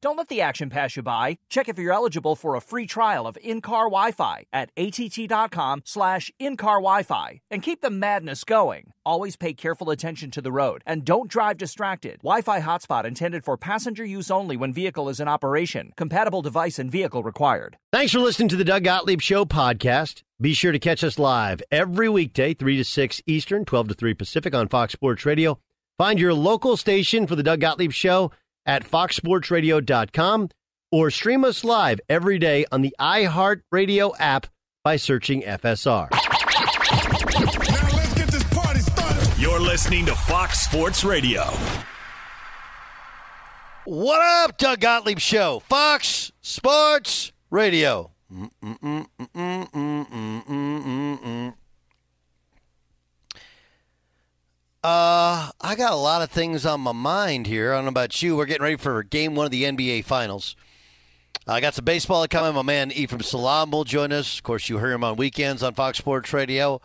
Don't let the action pass you by. Check if you're eligible for a free trial of in-car Wi-Fi at att.com slash in-car Wi-Fi and keep the madness going. Always pay careful attention to the road and don't drive distracted. Wi-Fi hotspot intended for passenger use only when vehicle is in operation. Compatible device and vehicle required. Thanks for listening to the Doug Gottlieb Show podcast. Be sure to catch us live every weekday, 3 to 6 Eastern, 12 to 3 Pacific on Fox Sports Radio. Find your local station for the Doug Gottlieb Show at foxsportsradio.com or stream us live every day on the iHeartRadio app by searching FSR. Now let's get this party started. You're listening to Fox Sports Radio. What up, Doug Gottlieb Show? Fox Sports Radio. Uh, I got a lot of things on my mind here. I don't know about you. We're getting ready for game one of the NBA Finals. I got some baseball coming. My man Ephraim Salaam will join us. Of course, you hear him on weekends on Fox Sports Radio.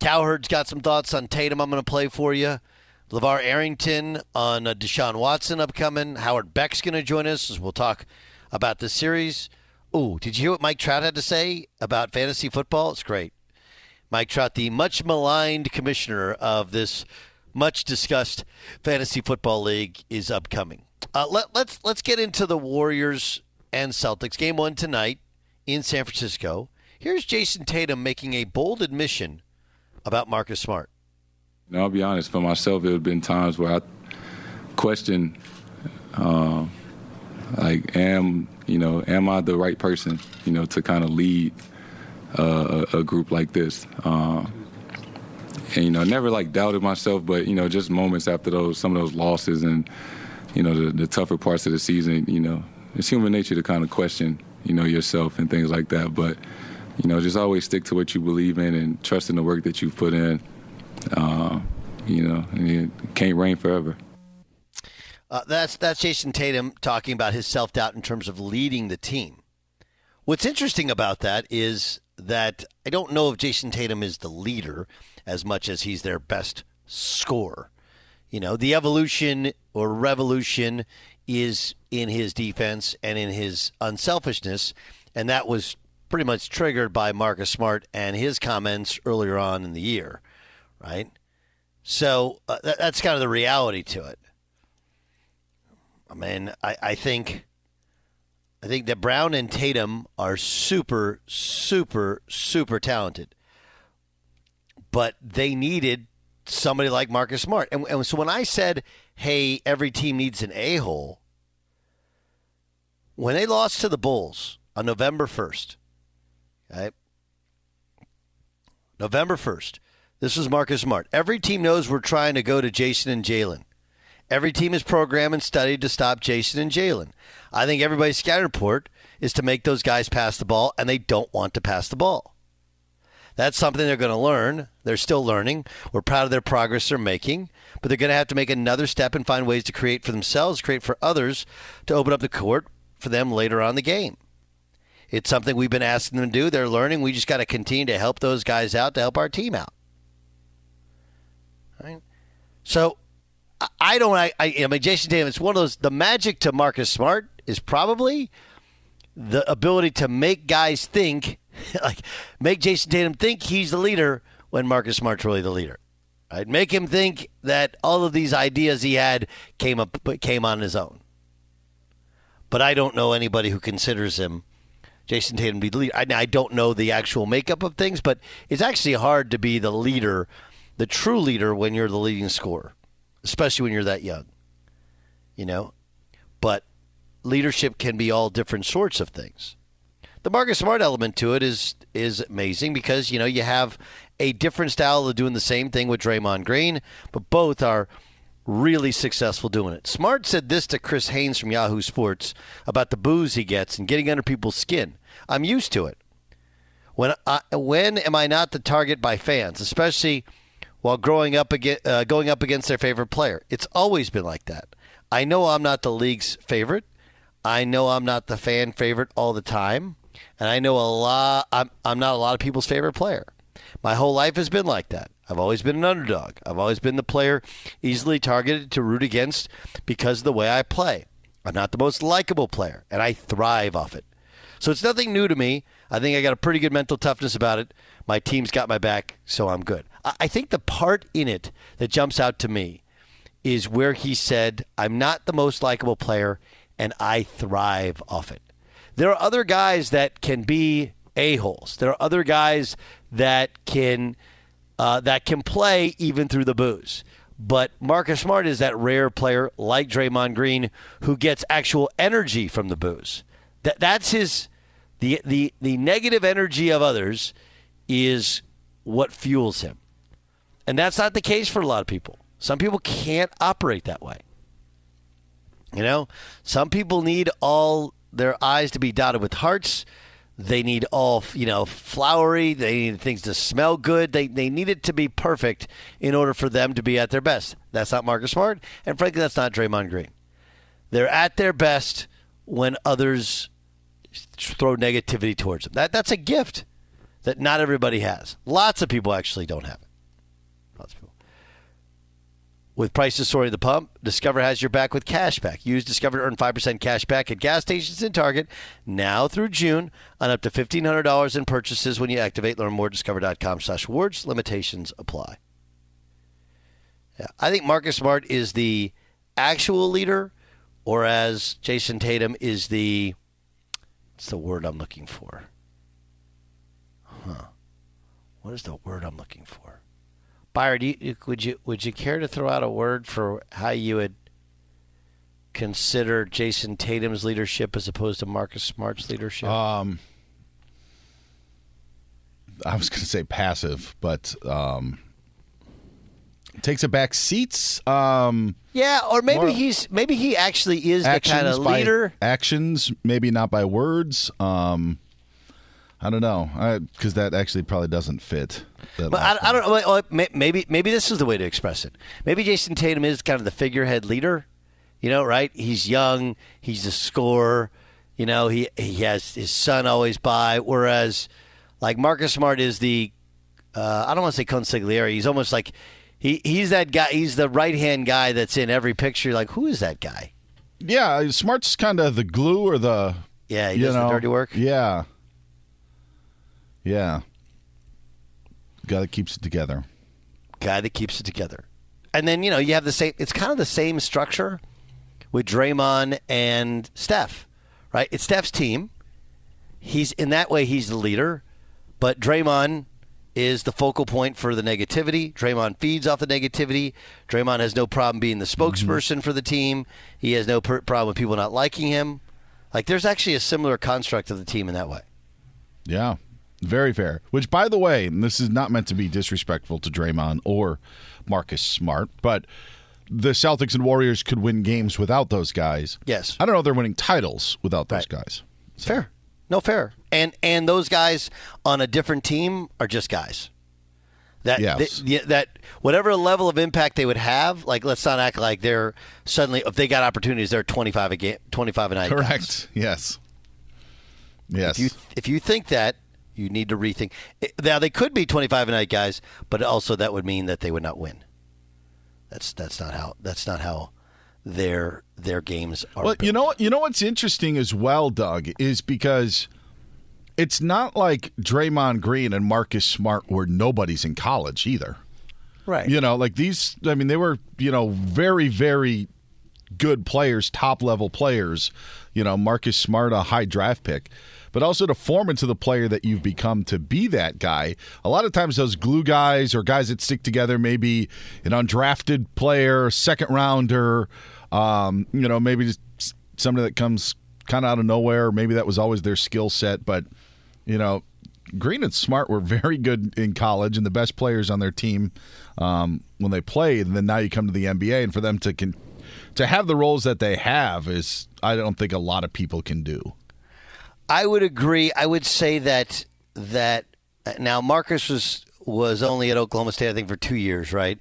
Cowherd's got some thoughts on Tatum. I'm going to play for you. LaVar Arrington on uh, Deshaun Watson upcoming. Howard Beck's going to join us as we'll talk about this series. Oh, did you hear what Mike Trout had to say about fantasy football? It's great. Mike Trout, the much maligned commissioner of this much discussed fantasy football league, is upcoming. Uh, let, let's let's get into the Warriors and Celtics game one tonight in San Francisco. Here's Jayson Tatum making a bold admission about Marcus Smart. I'll be honest. For myself, there have been times where I question, uh, like, am you know, am I the right person, you know, to kind of lead a, a, group like this? Uh, and you know, I never like doubted myself, but you know, just moments after those, some of those losses, and you know, the, the tougher parts of the season, you know, it's human nature to kind of question, you know, yourself and things like that. But you know, just always stick to what you believe in and trust in the work that you've put in. Uh, you know, it can't rain forever. Uh, that's that's Jayson Tatum talking about his self doubt in terms of leading the team. What's interesting about that is that I don't know if Jayson Tatum is the leader as much as he's their best scorer. You know, the evolution or revolution is in his defense and in his unselfishness, and that was pretty much triggered by Marcus Smart and his comments earlier on in the year, right? So uh, that, that's kind of the reality to it. I mean, I, I think I think that Brown and Tatum are super, super, super talented. But they needed somebody like Marcus Smart. And, and so when I said, hey, every team needs an a hole, when they lost to the Bulls on November 1st, okay, November 1st, this is Marcus Smart. Every team knows we're trying to go to Jayson and Jaylen. Every team is programmed and studied to stop Jayson and Jaylen. I think everybody's scatter report is to make those guys pass the ball, and they don't want to pass the ball. That's something they're going to learn. They're still learning. We're proud of their progress they're making, but they're going to have to make another step and find ways to create for themselves, create for others, to open up the court for them later on the game. It's something we've been asking them to do. They're learning. We just got to continue to help those guys out to help our team out. Right? So I don't. I, I, mean, Jayson Tatum. It's one of those. The magic to Marcus Smart is probably the ability to make guys think, like make Jayson Tatum think he's the leader when Marcus Smart's really the leader. Right? Make him think that all of these ideas he had came up came on his own. But I don't know anybody who considers him Jayson Tatum be the leader. I, I don't know the actual makeup of things, but it's actually hard to be the leader, the true leader, when you're the leading scorer especially when you're that young. You know, but leadership can be all different sorts of things. The Marcus Smart element to it is is amazing because you know you have a different style of doing the same thing with Draymond Green, but both are really successful doing it. Smart said this to Chris Haynes from Yahoo Sports about the booze he gets and getting under people's skin. I'm used to it. When I, when am I not the target by fans, especially while growing up against, uh, going up against their favorite player. It's always been like that. I know I'm not the league's favorite. I know I'm not the fan favorite all the time, and I know a lot. I'm I'm not a lot of people's favorite player. My whole life has been like that. I've always been an underdog. I've always been the player easily targeted to root against because of the way I play. I'm not the most likable player, and I thrive off it. So it's nothing new to me. I think I got a pretty good mental toughness about it. My team's got my back, so I'm good. I think the part in it that jumps out to me is where he said, I'm not the most likable player and I thrive off it. There are other guys that can be a-holes. There are other guys that can uh, that can play even through the booze. But Marcus Smart is that rare player like Draymond Green who gets actual energy from the booze. That that's his the the the negative energy of others is what fuels him. And that's not the case for a lot of people. Some people can't operate that way. You know, some people need all their eyes to be dotted with hearts. They need all, you know, flowery. They need things to smell good. They, they need it to be perfect in order for them to be at their best. That's not Marcus Smart. And frankly, that's not Draymond Green. They're at their best when others throw negativity towards them. That, that's a gift that not everybody has. Lots of people actually don't have. With prices soaring at the pump, Discover has your back with cash back. Use Discover to earn 5% cash back at gas stations in Target now through June on up to $1,500 in purchases when you activate. Learn more at discover.com slash words. Limitations apply. Yeah, I think Marcus Smart is the actual leader, or as Jayson Tatum is the, what's the word I'm looking for? Huh. What is the word I'm looking for? Byron, you, would you would you care to throw out a word for how you would consider Jayson Tatum's leadership as opposed to Marcus Smart's leadership? Um, I was going to say passive, but um, takes a back seats. Um, yeah, or maybe he's maybe he actually is the kind of leader. actions, maybe not by words. Um, I don't know, because that actually probably doesn't fit. But I, I, don't know. Maybe maybe this is the way to express it. Maybe Jayson Tatum is kind of the figurehead leader. You know, right? He's young. He's a scorer. You know, he he has his son always by. Whereas, like Marcus Smart is the uh, I don't want to say consigliere. He's almost like he he's that guy. He's the right hand guy that's in every picture. Like, who is that guy? Yeah, Smart's kind of the glue or the yeah. He does know, the dirty work. Yeah. Yeah. Guy that keeps it together. Guy that keeps it together. And then, you know, you have the same, it's kind of the same structure with Draymond and Steph, right? It's Steph's team. He's in that way he's the leader, but Draymond is the focal point for the negativity. Draymond feeds off the negativity. Draymond has no problem being the mm-hmm. spokesperson for the team. He has no per- problem with people not liking him. Like there's actually a similar construct of the team in that way. Yeah, very fair. Which, by the way, this is not meant to be disrespectful to Draymond or Marcus Smart, but the Celtics and Warriors could win games without those guys. Yes. I don't know if they're winning titles without those guys. Fair. No fair. And and those guys on a different team are just guys. That Yes. that whatever level of impact they would have, like let's not act like they're suddenly if they got opportunities, they're twenty five a game, twenty five a night. guys. Correct. Yes. Yes. If you if you think that, you need to rethink. Now they could be twenty five a night guys, but also that would mean that they would not win. That's that's not how that's not how their their games are. Well, you know what? You know what's interesting as well, Doug, is because it's not like Draymond Green and Marcus Smart were nobodies in college either. Right. You know, like these. I mean, they were you know very very good players, top level players. You know, Marcus Smart, a high draft pick. But also to form into the player that you've become to be that guy. A lot of times, those glue guys or guys that stick together, maybe an undrafted player, second rounder, um, you know, maybe just somebody that comes kind of out of nowhere. Maybe that was always their skill set. But, you know, Green and Smart were very good in college and the best players on their team um, when they played. And then now you come to the NBA, and for them to con- to have the roles that they have is, I don't think a lot of people can do. I would agree. I would say that that now Marcus was was only at Oklahoma State, I think, for two years, right?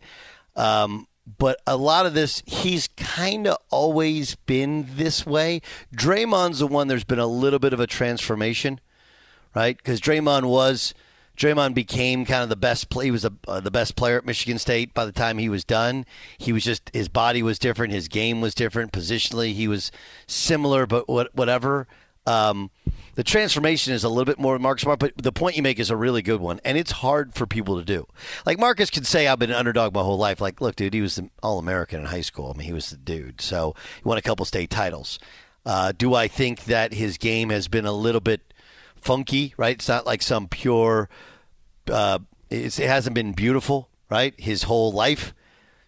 Um, but a lot of this, he's kind of always been this way. Draymond's the one. There's been a little bit of a transformation, right? Because Draymond was. Draymond became kind of the best play. He was a, uh, the best player at Michigan State by the time he was done. He was just his body was different, his game was different. Positionally, he was similar, but what, whatever. Um, the transformation is a little bit more Marcus Smart, but the point you make is a really good one, and it's hard for people to do. Like Marcus could say, "I've been an underdog my whole life." Like, look, dude, he was the All American in high school. I mean, he was the dude. So he won a couple state titles. Uh, do I think that his game has been a little bit funky? Right? It's not like some pure. Uh, it hasn't been beautiful, right? His whole life,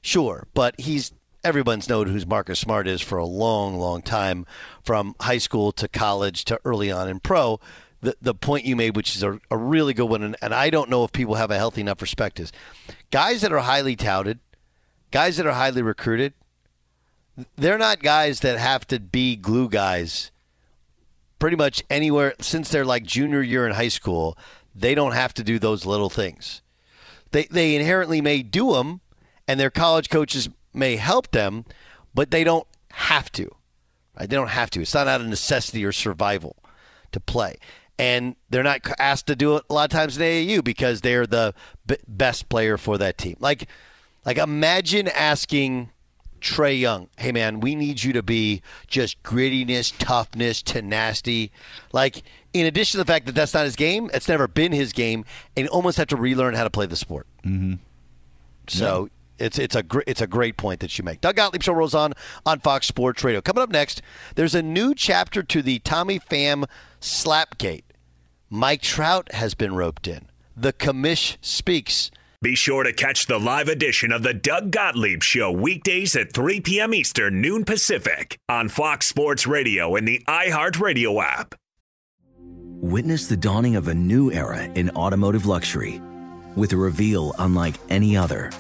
sure, but he's everyone's known who's Marcus Smart is for a long, long time, from high school to college to early on in pro. The, the point you made, which is a, a really good one, and, and I don't know if people have a healthy enough respect, is guys that are highly touted, guys that are highly recruited, they're not guys that have to be glue guys pretty much anywhere since they're like junior year in high school. They don't have to do those little things. They, they inherently may do them, and their college coaches may help them, but they don't have to. Right? They don't have to. It's not out of necessity or survival to play. And they're not asked to do it a lot of times in AAU because they're the b- best player for that team. Like, like imagine asking Trae Young, "Hey man, we need you to be just grittiness, toughness, tenacity." Like, in addition to the fact that that's not his game, it's never been his game, and you almost have to relearn how to play the sport. Mm-hmm. So it's it's a gr- it's a great point that you make. Doug Gottlieb show rolls on on Fox Sports Radio. Coming up next, there's a new chapter to the Tommy Pham slapgate. Mike Trout has been roped in. The commish speaks. Be sure to catch the live edition of the Doug Gottlieb Show weekdays at 3 p.m. Eastern, noon Pacific on Fox Sports Radio and the iHeartRadio app. Witness the dawning of a new era in automotive luxury with a reveal unlike any other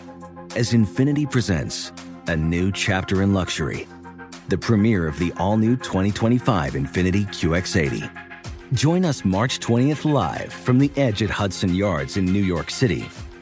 as Infiniti presents a new chapter in luxury, the premiere of the all new 2025 Infiniti QX80. Join us March 20th live from the edge at Hudson Yards in New York City,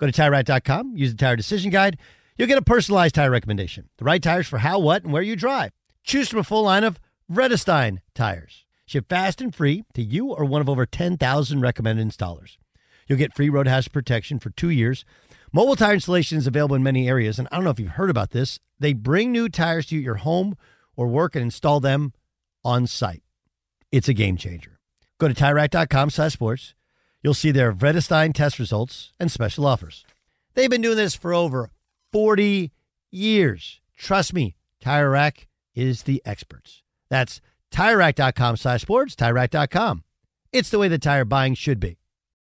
Go to TireRack.com, use the Tire Decision Guide. You'll get a personalized tire recommendation. The right tires for how, what, and where you drive. Choose from a full line of Vredestein tires. Ship fast and free to you or one of over 10,000 recommended installers. You'll get free road hazard protection for two years. Mobile tire installation is available in many areas, and I don't know if you've heard about this. They bring new tires to your home or work and install them on site. It's a game changer. Go to TireRack.com slash sports. You'll see their Vredestein test results and special offers. They've been doing this for over 40 years. Trust me, Tire Rack is the experts. That's TireRack.com slash sports, TireRack.com. It's the way the tire buying should be.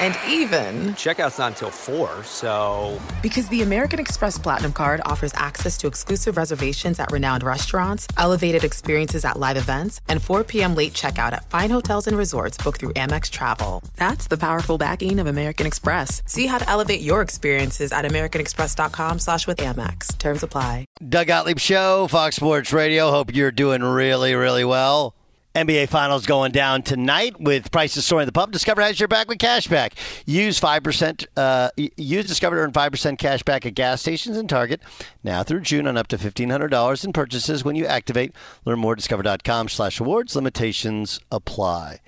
And even, Checkout's not until 4, so. because the American Express Platinum card offers access to exclusive reservations at renowned restaurants, elevated experiences at live events, and 4 p.m. late checkout at fine hotels and resorts booked through Amex Travel. That's the powerful backing of American Express. See how to elevate your experiences at americanexpress.com slash with Amex. Terms apply. Doug Gottlieb Show, Fox Sports Radio. Hope you're doing really, really well. NBA Finals going down tonight with prices soaring at the pub. Discover has your back with cash back. Use five percent. Uh, use Discover to earn five percent cash back at gas stations and Target now through June on up to fifteen hundred dollars in purchases when you activate. Learn more at discover.com/slash awards. Limitations apply.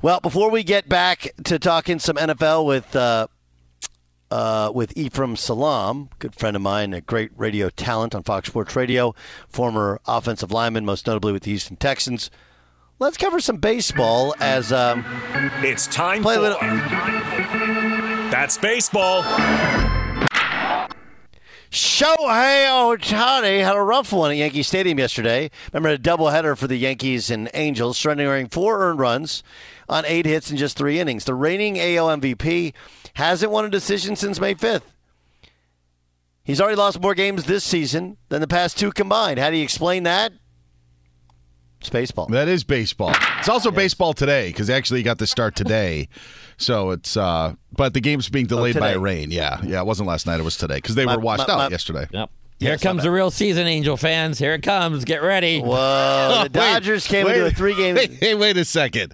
Well, before we get back to talking some NFL with. Uh, uh, with Ephraim Salaam, good friend of mine, a great radio talent on Fox Sports Radio, former offensive lineman, most notably with the Houston Texans. Let's cover some baseball as um, it's time to play a for little. That's baseball. Shohei Ohtani had a rough one at Yankee Stadium yesterday. Remember a doubleheader for the Yankees and Angels, surrendering four earned runs on eight hits in just three innings. The reigning AL MVP hasn't won a decision since May 5th. He's already lost more games this season than the past two combined. How do you explain that? It's baseball. That is baseball. It's also baseball today because actually he got the start today. So it's uh but the game's being delayed by rain. Yeah. Yeah, it wasn't last night, it was today because they My- were washed my- out my- yesterday. Yep. Here comes the real season, Angel fans. Here it comes. Get ready. Whoa, the Dodgers came into a three-game. Hey, hey, wait a second.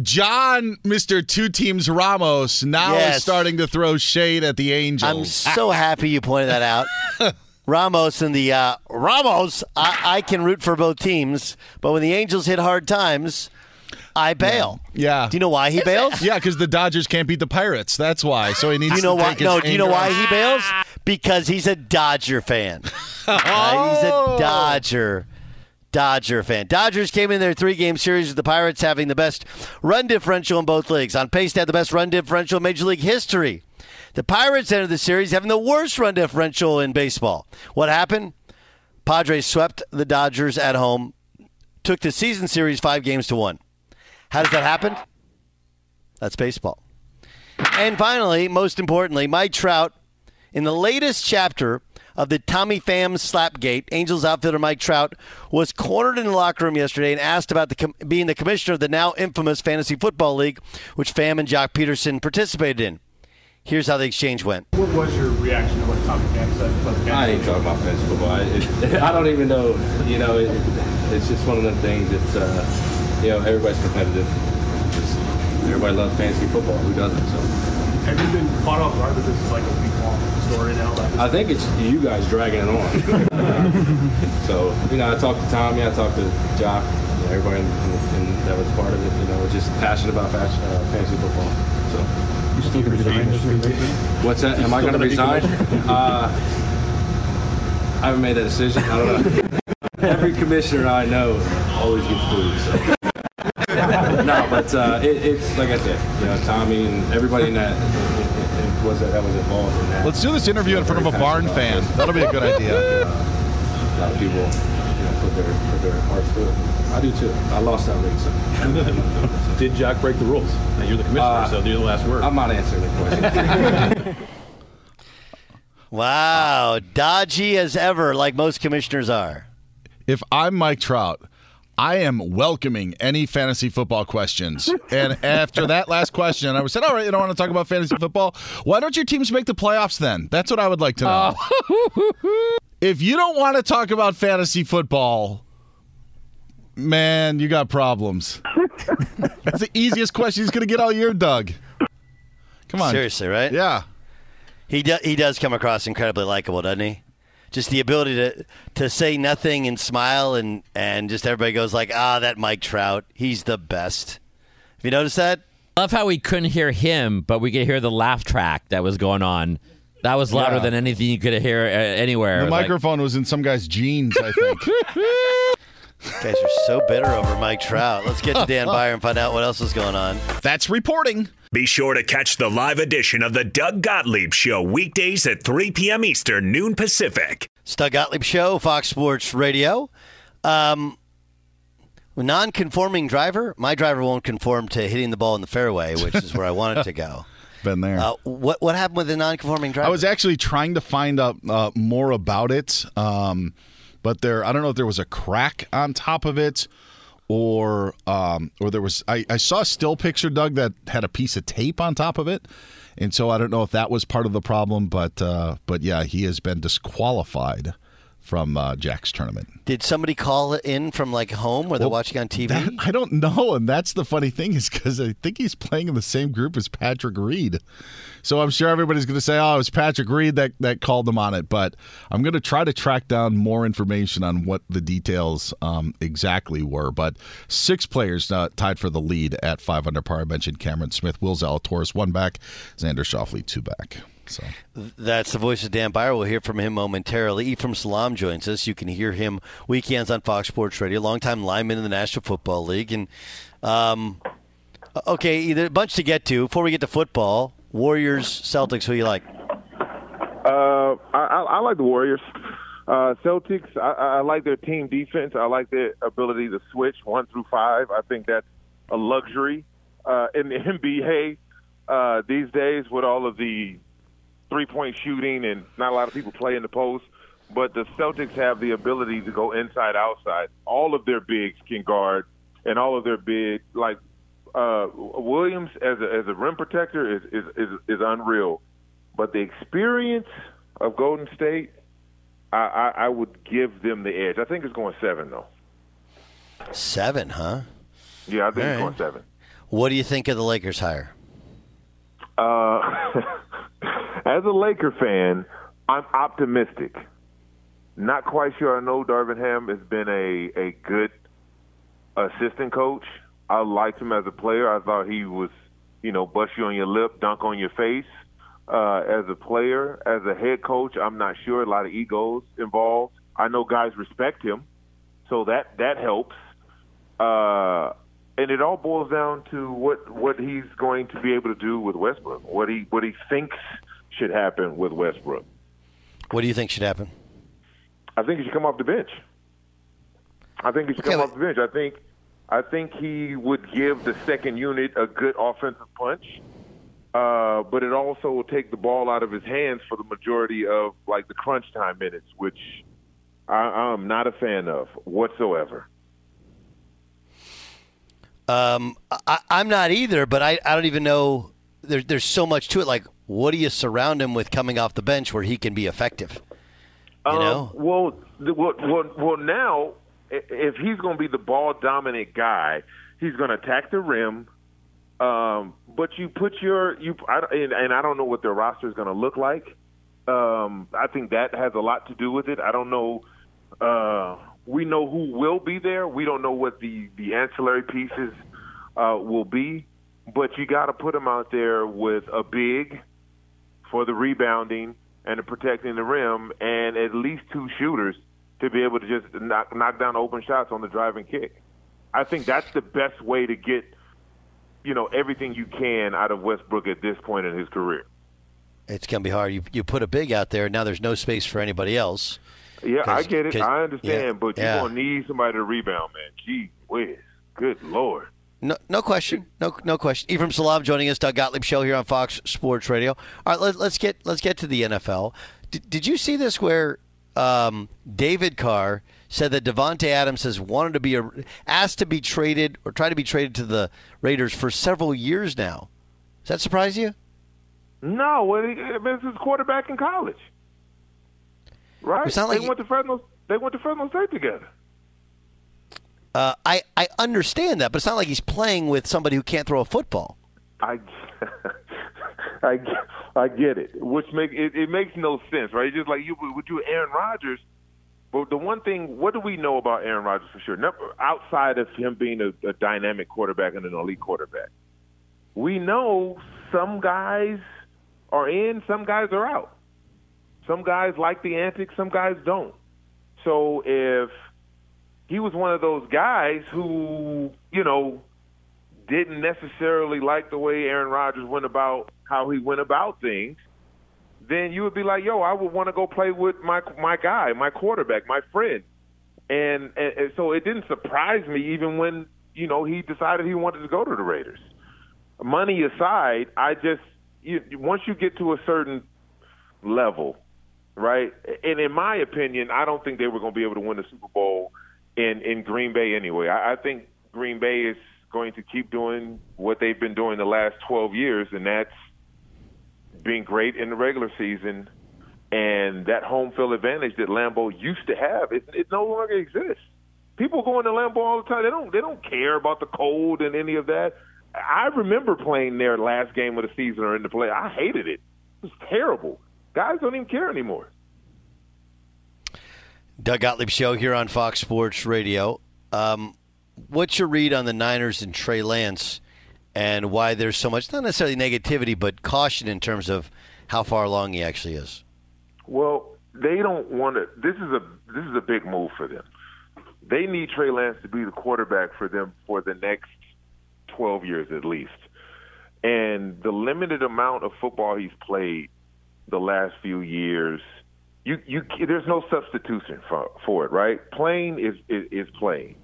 John, Mr. Two Teams Ramos, now Yes. is starting to throw shade at the Angels. I'm so happy you pointed that out. Ramos and the uh, Ramos, I, I can root for both teams, but when the Angels hit hard times, I bail. Yeah. Do you know why he bails? Yeah, because the Dodgers can't beat the Pirates. That's why. So he needs Do you know to why? No. Do you know why he bails? Because he's a Dodger fan. Uh, he's a Dodger. Dodger fan. Dodgers came in their three game series with the Pirates having the best run differential in both leagues, on pace to have the best run differential in Major League history. The Pirates entered the series having the worst run differential in baseball. What happened? Padres swept the Dodgers at home, took the season series five games to one. How does that happen? That's baseball. And finally, most importantly, Mike Trout, in the latest chapter of the Tommy Pham slapgate, Angels outfielder Mike Trout was cornered in the locker room yesterday and asked about the com- being the commissioner of the now infamous Fantasy Football League, which Pham and Joc Pederson participated in. Here's how the exchange went. What was your reaction to what Tommy Pham said? about the I ain't talking about fantasy football. I, it, I don't even know. You know, it, it's just one of them things. It's uh, you know, everybody's competitive. Just, everybody loves fantasy football. Who doesn't? So Have you been caught off guard that this is like a week long story now? I think it's you guys dragging it on. so you know, I talked to Tommy. I talked to Joc. You know, everybody in, in, in, that was part of it. You know, was just passionate about fashion, uh, fantasy football. So. You still going to resign? What's that? Am I going to resign? Uh, I haven't made that decision. I don't know. Every commissioner I know always gets booed. So. no, but uh, it, it's like I said, you know, Tommy and everybody in that was that that was involved in that. Let's do this interview in front of a barn fan. That'll be a good idea. A lot of people, you know, put their put their hearts to it. I do too. I lost that league. So. Did Jack break the rules? Now, you're the commissioner, Uh, so you're the last word. I'm not answering the question. Wow, dodgy as ever, like most commissioners are. If I'm Mike Trout, I am welcoming any fantasy football questions. And after that last question, I said, "All right, you don't want to talk about fantasy football? Why don't your teams make the playoffs then?" That's what I would like to know. Oh. if you don't want to talk about fantasy football, man, you got problems. That's the easiest question he's going to get all year, Doug. Come on, Seriously, right? Yeah. He do, he does come across incredibly likable, doesn't he? Just the ability to to say nothing and smile and and just everybody goes like, ah, that Mike Trout, he's the best. Have you noticed that? Love how we couldn't hear him, but we could hear the laugh track that was going on. That was louder Yeah. than anything you could hear uh, anywhere. The It was like- microphone was in some guy's jeans, I think. Guys are so bitter over Mike Trout. Let's get to Dan Beyer and find out what else is going on. That's reporting. Be sure to catch the live edition of the Doug Gottlieb Show weekdays at 3 p.m. Eastern, noon Pacific. It's Doug Gottlieb Show, Fox Sports Radio. Um, non-conforming driver. My driver won't conform to hitting the ball in the fairway, which is where I want it to go. Been there. Uh, what what happened with the non-conforming driver? I was actually trying to find out uh, more about it, um, but there I don't know if there was a crack on top of it, or um, or there was I, I saw a still picture, Doug, that had a piece of tape on top of it, and so I don't know if that was part of the problem, but uh, but yeah, he has been disqualified from uh, Jack's tournament. Did somebody call in from like home where they're watching on TV? That- I don't know, and that's the funny thing is because I think he's playing in the same group as Patrick Reed, so I'm sure everybody's going to say, "Oh, it was Patrick Reed that that called him on it." But I'm going to try to track down more information on what the details um, exactly were. But six players uh, tied for the lead at five under par. I mentioned Cameron Smith, Will Zalatoris one back, Xander Schauffele two back. So That's the voice of Dan Beyer. We'll hear from him momentarily. Ephraim Salaam joins us. You can hear him weekends on Fox Sports Radio. Longtime lineman in the National Football League. And um, okay, a bunch to get to. Before we get to football, Warriors, Celtics. Who you like? Uh, I, I, I like the Warriors. Uh, Celtics, I, I like their team defense. I like their ability to switch one through five. I think that's a luxury uh, in the NBA uh, these days with all of the three point shooting and not a lot of people play in the post. But the Celtics have the ability to go inside, outside. All of their bigs can guard, and all of their big like uh, Williams as a, as a rim protector is, is is is unreal. But the experience of Golden State, I, I, I would give them the edge. I think it's going seven though. Seven, huh? Yeah, I think All it's going seven. What do you think of the Lakers hire? Uh, as a Laker fan, I'm optimistic. Not quite sure. I know Darvin Ham has been a, a good assistant coach. I liked him as a player. I thought he was, you know, bust you on your lip, dunk on your face. Uh, as a player, as a head coach, I'm not sure. A lot of egos involved. I know guys respect him, so that that helps. Uh, and it all boils down to what what he's going to be able to do with Westbrook. What he what he thinks should happen with Westbrook. What do you think should happen? I think he should come off the bench. I think he should come off the bench. I think I think he would give the second unit a good offensive punch. Uh, but it also will take the ball out of his hands for the majority of like the crunch time minutes, which I, I'm not a fan of whatsoever. Um, I, I'm not either, but I, I don't even know. There, there's so much to it. Like, what do you surround him with coming off the bench where he can be effective? You Um, know, well, the- well, well, well, now if he's going to be the ball dominant guy, he's going to attack the rim. Um, but you put your you I, and, and I don't know what their roster is going to look like. Um, I think that has a lot to do with it. I don't know. Uh, we know who will be there. We don't know what the the ancillary pieces uh, will be. But you got to put him out there with a big for the rebounding and the protecting the rim, and at least two shooters to be able to just knock knock down open shots on the driving kick. I think that's the best way to get you know everything you can out of Westbrook at this point in his career. it's gonna be hard. You you put a big out there. Now there's no space for anybody else. Yeah, I get it. I understand, yeah, but you're gonna need somebody to rebound, man. Gee whiz, good lord. No, no question. No, no question. Ephraim Salaam joining us, Doug Gottlieb show here on Fox Sports Radio. All right, let, let's get let's get to the NFL. Did, did you see this where um, David Carr said that Davante Adams has wanted to be a, asked to be traded or tried to be traded to the Raiders for several years now? Does that surprise you? No, well, he, this is quarterback in college, right? It's not like they went to Fresno. They went to Fresno State together. Uh, I I understand that, but it's not like he's playing with somebody who can't throw a football. I, I, I get it. Which make it, it makes no sense, right? It's just like you would you Aaron Rodgers. But the one thing, what do we know about Aaron Rodgers for sure? Never, outside of him being a, a dynamic quarterback and an elite quarterback, we know some guys are in, some guys are out. Some guys like the antics, some guys don't. So if he was one of those guys who, you know, didn't necessarily like the way Aaron Rodgers went about how he went about things, then you would be like, "Yo, I would want to go play with my my guy, my quarterback, my friend." And, and, and so it didn't surprise me even when you know he decided he wanted to go to the Raiders. Money aside, I just you, once you get to a certain level, right? And in my opinion, I don't think they were going to be able to win the Super Bowl in in Green Bay anyway. I, I think Green Bay is going to keep doing what they've been doing the last 12 years, and that's being great in the regular season. And that home field advantage that Lambeau used to have, it, it no longer exists. People go into Lambeau all the time. They don't they don't care about the cold and any of that. I remember playing there last game of the season or in the play. I hated it. It was terrible. Guys don't even care anymore. Doug Gottlieb show here on Fox Sports Radio. Um, what's your read on the Niners and Trey Lance, and why there's so much not necessarily negativity, but caution in terms of how far along he actually is? Well, they don't want to. This is a this is a big move for them. They need Trey Lance to be the quarterback for them for the next twelve years at least. And the limited amount of football he's played the last few years, you you there's no substitution for for it, right? Playing is is, is playing.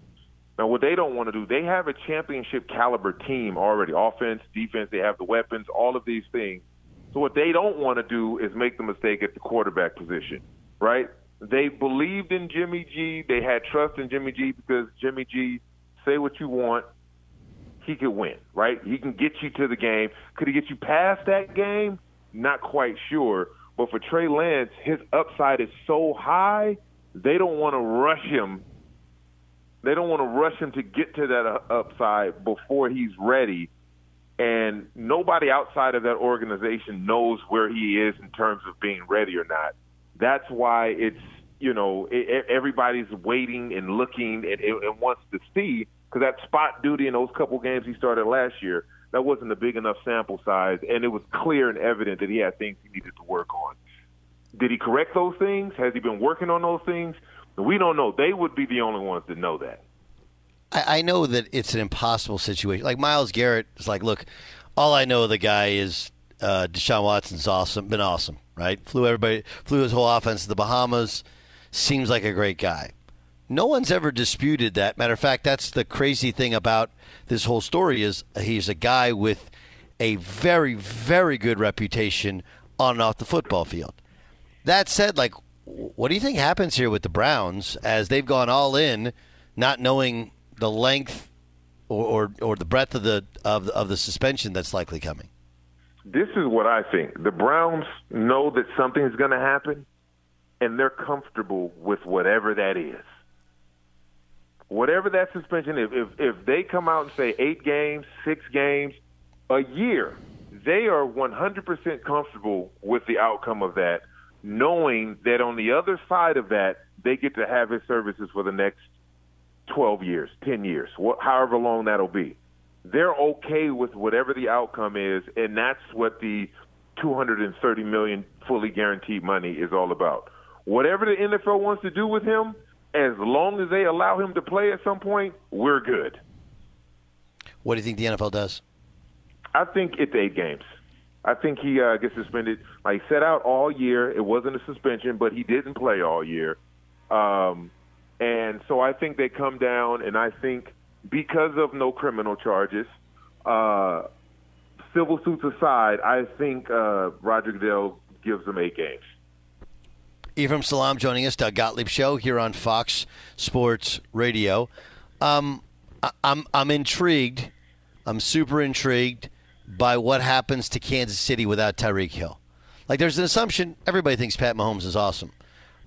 Now, what they don't want to do, they have a championship caliber team already, offense, defense. They have the weapons, all of these things. So what they don't want to do is make the mistake at the quarterback position, right? They believed in Jimmy G. They had trust in Jimmy G because Jimmy G. Say what you want, he could win, right? He can get you to the game. Could he get you past that game? Not quite sure. But for Trey Lance, his upside is so high, they don't want to rush him. They don't want to rush him to get to that uh, upside before he's ready. And nobody outside of that organization knows where he is in terms of being ready or not. That's why it's, you know, it, everybody's waiting and looking and, and wants to see because that spot duty in those couple games he started last year, that wasn't a big enough sample size, and it was clear and evident that he had things he needed to work on. Did he correct those things? Has he been working on those things? We don't know. They would be the only ones that know that. I, I know that it's an impossible situation. Like Myles Garrett is like, look, all I know of the guy is uh, Deshaun Watson's awesome, been awesome, right? Flew everybody, flew his whole offense to the Bahamas. Seems like a great guy. No one's ever disputed that. Matter of fact, that's the crazy thing about this whole story is he's a guy with a very, very good reputation on and off the football field. That said, like, what do you think happens here with the Browns as they've gone all in, not knowing the length or, or, or the breadth of the of the, of the suspension that's likely coming? This is what I think. The Browns know that something is going to happen, and they're comfortable with whatever that is. Whatever that suspension, if if, if they come out and say eight games, six games, a year, they are 100% comfortable with the outcome of that, knowing that on the other side of that, they get to have his services for the next 12 years, 10 years, wh- however long that'll be. They're okay with whatever the outcome is, and that's what the 230 million fully guaranteed money is all about. Whatever the NFL wants to do with him, as long as they allow him to play at some point, we're good. What do you think the NFL does? I think it's eight games. I think he uh, gets suspended. Like set out all year. It wasn't a suspension, but he didn't play all year. Um, and so I think they come down, and I think because of no criminal charges, uh, civil suits aside, I think uh, Roger Goodell gives them eight games. Ephraim Salaam joining us, Doug Gottlieb Show here on Fox Sports Radio. Um, I- I'm I'm intrigued. I'm super intrigued by what happens to Kansas City without Tyreek Hill. Like, there's an assumption everybody thinks Pat Mahomes is awesome,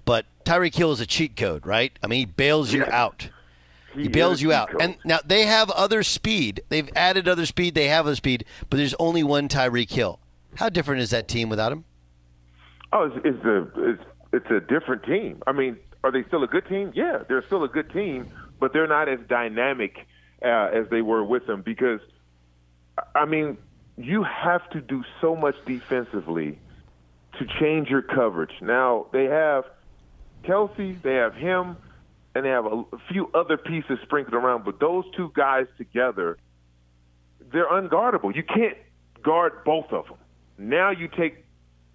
but Tyreek Hill is a cheat code, right? I mean, he bails you out. He, He bails you out. code. And now they have other speed. They've added other speed. They have other speed, but there's only one Tyreek Hill. How different is that team without him? Oh, it's, it's a it's it's a different team. I mean, are they still a good team? Yeah, they're still a good team, but they're not as dynamic uh, as they were with them because, I mean, you have to do so much defensively to change your coverage. Now they have Kelce, they have him, and they have a, a few other pieces sprinkled around, but those two guys together, they're unguardable. You can't guard both of them. Now you take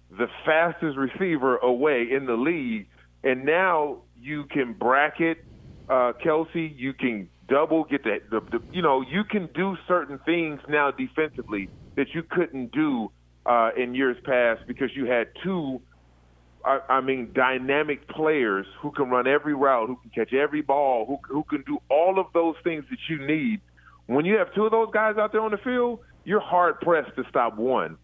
the fastest receiver away in the league, and now you can bracket uh, Kelce. You can double get the, the, the you know you can do certain things now defensively that you couldn't do uh, in years past because you had two. I, I mean, dynamic players who can run every route, who can catch every ball, who who can do all of those things that you need. When you have two of those guys out there on the field, you're hard pressed to stop one.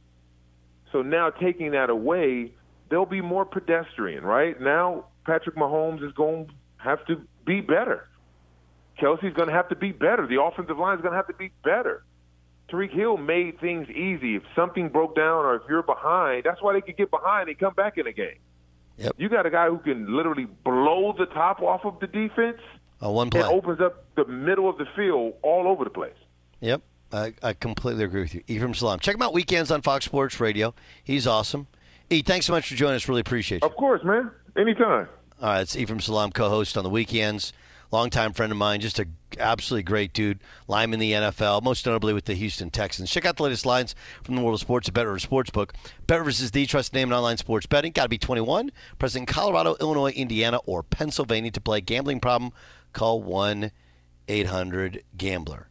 So now taking that away, they'll be more pedestrian, right? Now Patrick Mahomes is going to have to be better. Kelce's going to have to be better. The offensive line is going to have to be better. Tyreek Hill made things easy. If something broke down or if you're behind, that's why they could get behind and come back in a game. Yep. You got a guy who can literally blow the top off of the defense Uh, one play. and opens up the middle of the field all over the place. Yep, I, I completely agree with you. Ephraim Salaam. Check him out weekends on Fox Sports Radio. He's awesome. E, thanks so much for joining us. Really appreciate you. Of course, man. Anytime. All right, it's Ephraim Salaam, co-host on the weekends. Longtime friend of mine, just a absolutely great dude. Lineman in the NFL, most notably with the Houston Texans. Check out the latest lines from the world of sports at Bet Rivers Sportsbook. Bet Rivers is the trusted name in online sports betting. Got to be 21. Present in Colorado, Illinois, Indiana, or Pennsylvania to play. Gambling problem? Call 1 800 Gambler.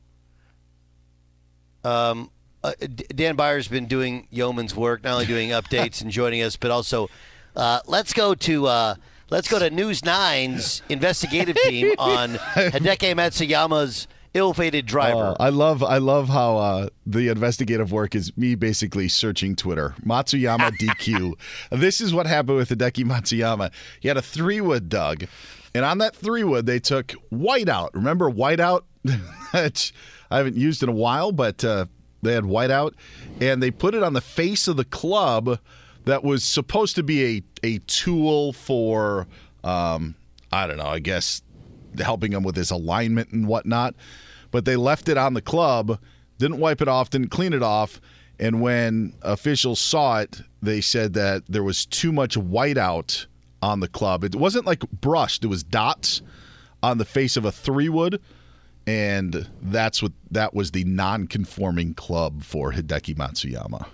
Um, uh, D- Dan Beyer's been doing yeoman's work, not only doing updates and joining us, but also uh, let's go to uh, let's go to News 9's investigative team on Hideki Matsuyama's ill-fated driver. Uh, I love I love how uh, the investigative work is me basically searching Twitter. Matsuyama DQ. this is what happened with Hideki Matsuyama. He had a three wood dug, and on that three wood they took whiteout. Remember whiteout? I haven't used in a while, but uh, they had whiteout, and they put it on the face of the club that was supposed to be a a tool for um, I don't know. I guess helping him with his alignment and whatnot. But they left it on the club, didn't wipe it off, didn't clean it off. And when officials saw it, they said that there was too much whiteout on the club. It wasn't like brushed, it was dots on the face of a three wood. And that's what that was the non conforming club for Hideki Matsuyama.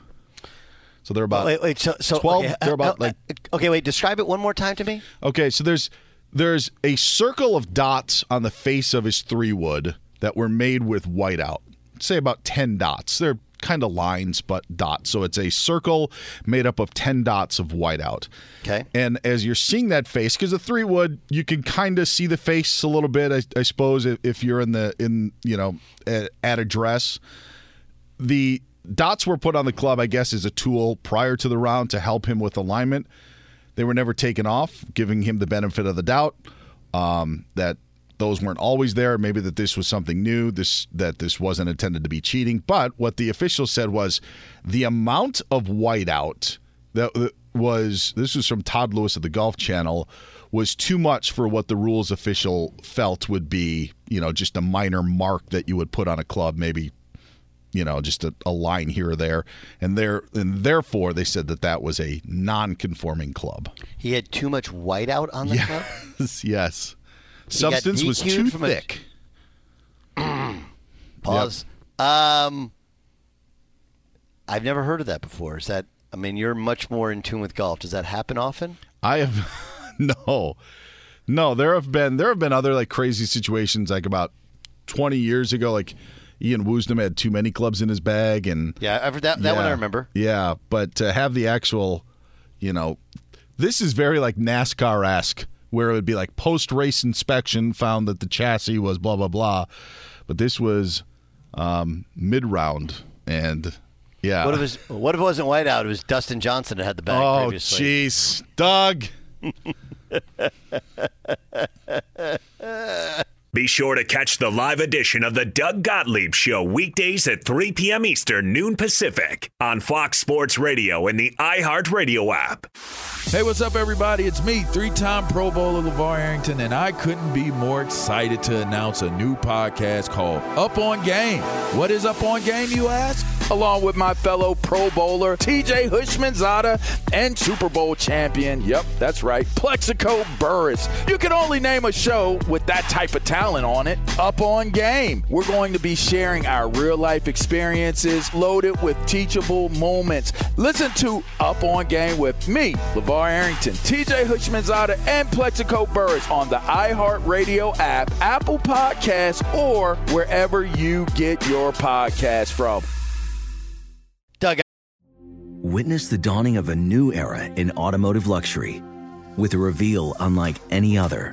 So they're about wait, wait. So, so 12. Okay, they're about uh, like okay. Wait. Describe it one more time to me. Okay, so there's there's a circle of dots on the face of his three wood that were made with whiteout. Say about 10 dots. They're kind of lines but dots. So it's a circle made up of 10 dots of whiteout. Okay. And as you're seeing that face because the three wood you can kind of see the face a little bit I, I suppose if, if you're in the in you know at, at a dress. The dots were put on the club I guess as a tool prior to the round to help him with alignment. They were never taken off, giving him the benefit of the doubt um, that those weren't always there. Maybe that this was something new. This that this wasn't intended to be cheating. But what the official said was the amount of whiteout that that was. This was from Todd Lewis of the Golf Channel. Was too much for what the rules official felt would be, you know, just a minor mark that you would put on a club, maybe you know, just a, a line here or there, and there and therefore they said that that was a non-conforming club. He had too much whiteout on the club. Yes, yes. He got Substance was too from a- thick. Pause. Um, I've never heard of that before. Is that? I mean, you're much more in tune with golf. Does that happen often? I have no, no. There have been there have been other like crazy situations like about twenty years ago. Like Ian Woosnam had too many clubs in his bag, and Yeah, I've, heard that that one I remember. Yeah, but to have the actual, you know, this is very like NASCAR esque, where it would be like post race inspection found that the chassis was blah blah blah, but this was um, mid round, and yeah. What if it was, What if it wasn't whiteout? It was Dustin Johnson that had the bag oh previously. jeez, Doug. Be sure to catch the live edition of the Doug Gottlieb Show weekdays at 3 p.m. Eastern, noon Pacific on Fox Sports Radio and the iHeartRadio app. Hey, what's up, everybody? It's me, three time Pro Bowler LaVar Arrington, and I couldn't be more excited to announce a new podcast called Up on Game. What is Up on Game, you ask? Along with my fellow Pro Bowler, TJ Houshmandzadeh, and Super Bowl champion, yep, that's right, Plaxico Burress. You can only name a show with that type of talent on it. Up on Game. We're going to be sharing our real life experiences loaded with teachable moments. Listen to Up on Game with me, LaVar Arrington, TJ Houshmandzadeh, and Plaxico Burress on the iHeartRadio app, Apple Podcasts, or wherever you get your podcast from. Doug. Witness the dawning of a new era in automotive luxury with a reveal unlike any other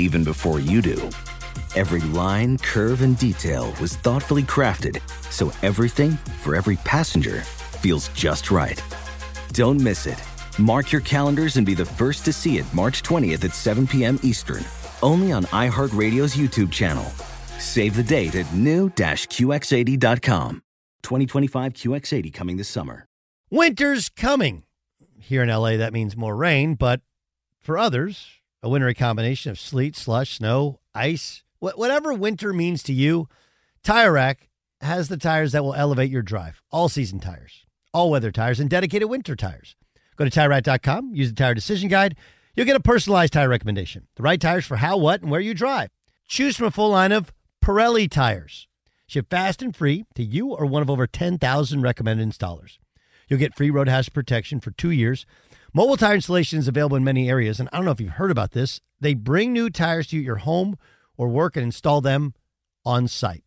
even before you do. Every line, curve, and detail was thoughtfully crafted so everything for every passenger feels just right. Don't miss it. Mark your calendars and be the first to see it March 20th at 7 p.m. Eastern, only on iHeartRadio's YouTube channel. Save the date at new-QX80.com. 2025 QX80 coming this summer. Winter's coming. Here in LA, that means more rain, but for others, a wintry combination of sleet, slush, snow, ice, wh- whatever winter means to you, Tire Rack has the tires that will elevate your drive. All season tires, all weather tires, and dedicated winter tires. Go to TireRack.com, use the Tire Decision Guide. You'll get a personalized tire recommendation, the right tires for how, what, and where you drive. Choose from a full line of Pirelli tires. Ship fast and free to you or one of over 10,000 recommended installers. You'll get free road hazard protection for two years. Mobile tire installation is available in many areas, and I don't know if you've heard about this. They bring new tires to your home or work and install them on site.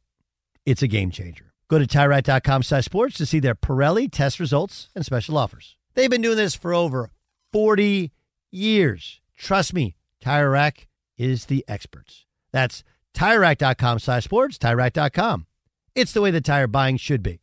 It's a game changer. Go to TireRack.com slash sports to see their Pirelli test results and special offers. They've been doing this for over 40 years. Trust me, Tire Rack is the experts. That's TireRack.com slash sports, TireRack.com. It's the way the tire buying should be.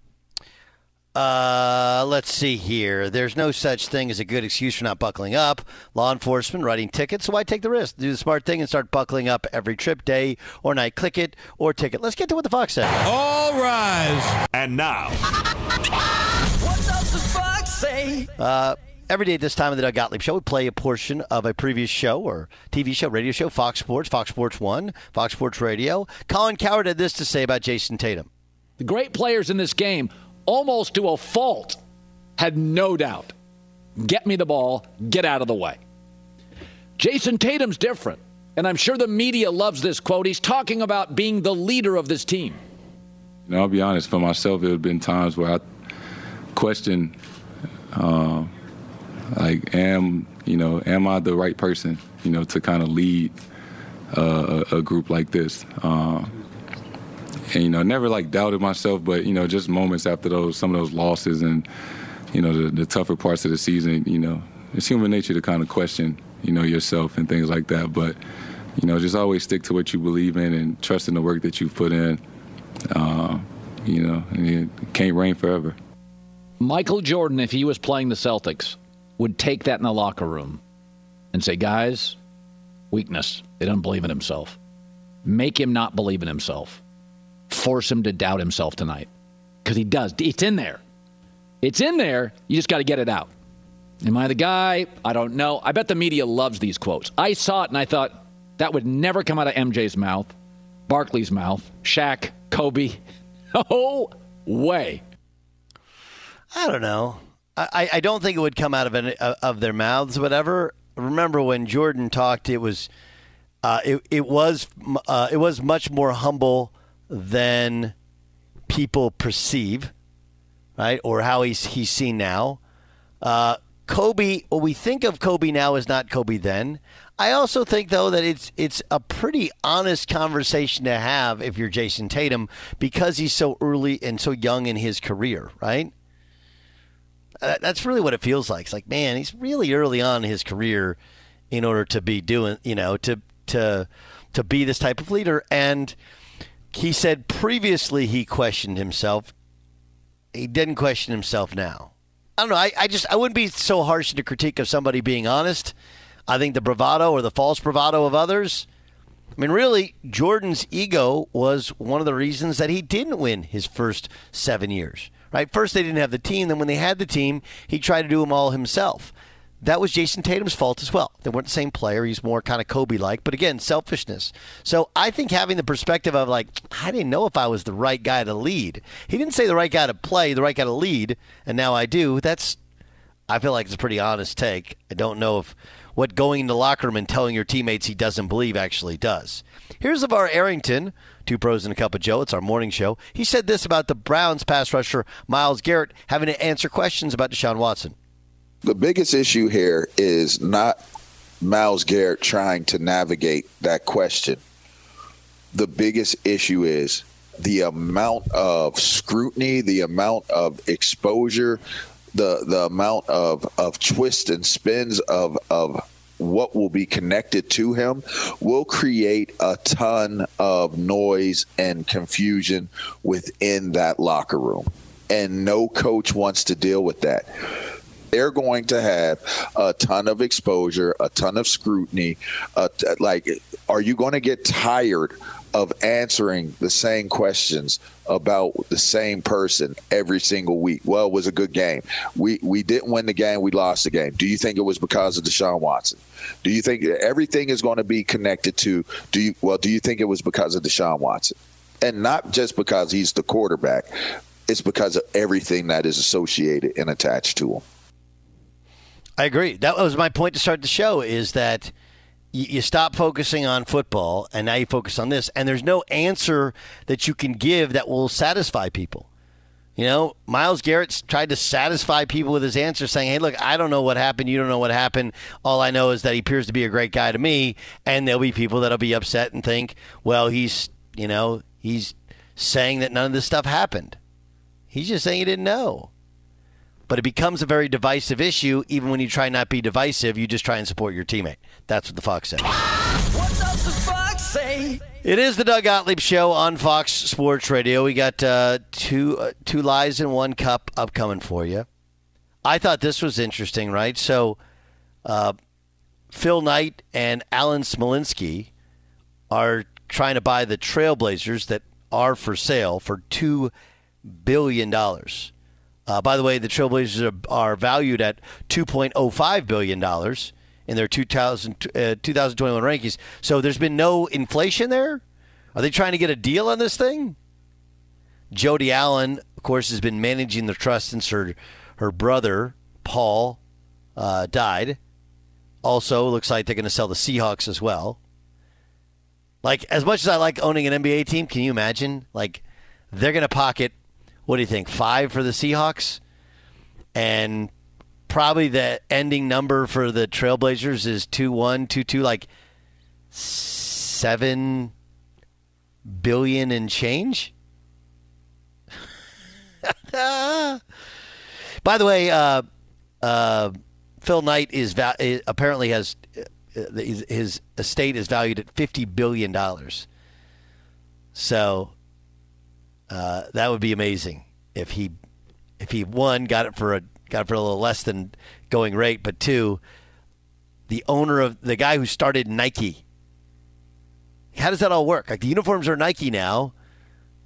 Uh, let's see here. There's no such thing as a good excuse for not buckling up. Law enforcement writing tickets, so why take the risk? Do the smart thing and start buckling up every trip, day or night. Click it or ticket. Let's get to what the Fox said. All rise. And now. What does the Fox say? Uh, every day at this time of the Doug Gottlieb Show, we play a portion of a previous show or TV show, radio show, Fox Sports, Fox Sports 1, Fox Sports Radio. Colin Cowherd had this to say about Jayson Tatum. The great players in this game, almost to a fault, had no doubt. Get me the ball, get out of the way. Jayson Tatum's different, and I'm sure the media loves this quote. He's talking about being the leader of this team. You know, I'll be honest, for myself, there have been times where I question, uh, like, am, you know, am I the right person, you know, to kind of lead uh, a, a group like this? Uh, and you know, never like doubted myself, but you know, just moments after those some of those losses and you know the, the tougher parts of the season, you know, it's human nature to kind of question, you know, yourself and things like that. But you know, just always stick to what you believe in and trust in the work that you've put in. Uh, you know, it can't rain forever. Michael Jordan, if he was playing the Celtics, would take that in the locker room and say, guys, weakness. They don't believe in himself. Make him not believe in himself. Force him to doubt himself tonight. Because he does. It's in there. It's in there. You just got to get it out. Am I the guy? I don't know. I bet the media loves these quotes. I saw it and I thought that would never come out of MJ's mouth, Barkley's mouth, Shaq, Kobe. No way. I don't know. I, I don't think it would come out of any, of their mouths, whatever. Remember when Jordan talked? It was uh, it it was uh, it was much more humble than people perceive, right? Or how he's he's seen now. Uh, Kobe, what we think of Kobe now is not Kobe then. I also think though that it's it's a pretty honest conversation to have if you're Jayson Tatum because he's so early and so young in his career, right? Uh, that's really what it feels like. It's like, man, he's really early on in his career in order to be doing, you know, to to to be this type of leader and he said previously he questioned himself. He didn't question himself now. I don't know. I, I just I wouldn't be so harsh in the critique of somebody being honest. I think the bravado or the false bravado of others. I mean, really, Jordan's ego was one of the reasons that he didn't win his first seven years. Right? First, they didn't have the team. Then, when they had the team, he tried to do them all himself. That was Jayson Tatum's fault as well. They weren't the same player. He's more kind of Kobe like, but again, selfishness. So I think having the perspective of like, I didn't know if I was the right guy to lead. He didn't say the right guy to play, the right guy to lead, and now I do. That's I feel like it's a pretty honest take. I don't know if what going into locker room and telling your teammates he doesn't believe actually does. Here's LaVar Arrington, two pros and a cup of Joe. It's our morning show. He said this about the Browns pass rusher Myles Garrett having to answer questions about Deshaun Watson. The biggest issue here is not Myles Garrett trying to navigate that question. The biggest issue is the amount of scrutiny, the amount of exposure, the the amount of of twists and spins of of what will be connected to him will create a ton of noise and confusion within that locker room. And no coach wants to deal with that they're going to have a ton of exposure, a ton of scrutiny. Uh, like, are you going to get tired of answering the same questions about the same person every single week? Well, it was a good game. We we didn't win the game. We lost the game. Do you think it was because of Deshaun Watson? Do you think everything is going to be connected to? Do you well? Do you think it was because of Deshaun Watson? And not just because he's the quarterback. It's because of everything that is associated and attached to him. I agree. That was my point to start the show is that you, stop focusing on football and now you focus on this, and there's no answer that you can give that will satisfy people. You know, Myles Garrett's tried to satisfy people with his answer, saying, "Hey, look, I don't know what happened. You don't know what happened. All I know is that he appears to be a great guy to me." And there'll be people that'll be upset and think, "Well, he's, you know, he's saying that none of this stuff happened. He's just saying he didn't know." But it becomes a very divisive issue. Even when you try not to be divisive, you just try and support your teammate. That's what the Fox said. It is the Doug Gottlieb Show on Fox Sports Radio. We got uh, two uh, two lies in one cup upcoming for you. I thought this was interesting, right? So, uh, Phil Knight and Alan Smolinisky are trying to buy the Trailblazers that are for sale for two billion dollars. Uh, by the way, the Trailblazers are, are valued at two point oh five billion dollars in their 2000, uh, 2021 rankings. So there's been no inflation there. Are they trying to get a deal on this thing? Jody Allen, of course, has been managing the trust since her her brother Paul uh, died. Also, looks like they're going to sell the Seahawks as well. Like as much as I like owning an NBA team, can you imagine? Like they're going to pocket what do you think? Five for the Seahawks, and probably the ending number for the Trailblazers is two one two two, like seven billion and change. By the way, uh, uh, Phil Knight is va- apparently has uh, his, his estate is valued at fifty billion dollars. So uh, that would be amazing if he if he one got it for a got it for a little less than going rate, but two, the owner of the guy who started Nike. How does that all work? Like the uniforms are Nike now.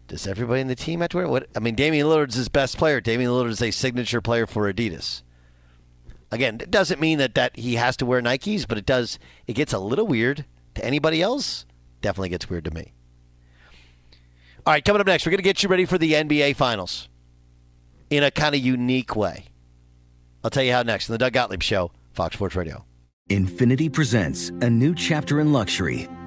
Does everybody in the team have to wear? What I mean, Damian Lillard's his best player. Damian Lillard is a signature player for Adidas. Again, it doesn't mean that that he has to wear Nikes, but it does. It gets a little weird to anybody else. Definitely gets weird to me. All right, coming up next, we're going to get you ready for the NBA Finals in a kind of unique way. I'll tell you how next in the Doug Gottlieb Show, Fox Sports Radio. Infiniti presents a new chapter in luxury,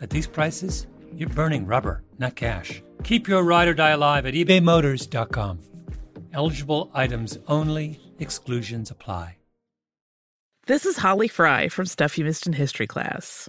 at these prices, you're burning rubber, not cash. Keep your ride or die alive at ebaymotors.com. Eligible items only, exclusions apply. This is Holly Fry from Stuff You Missed in History class.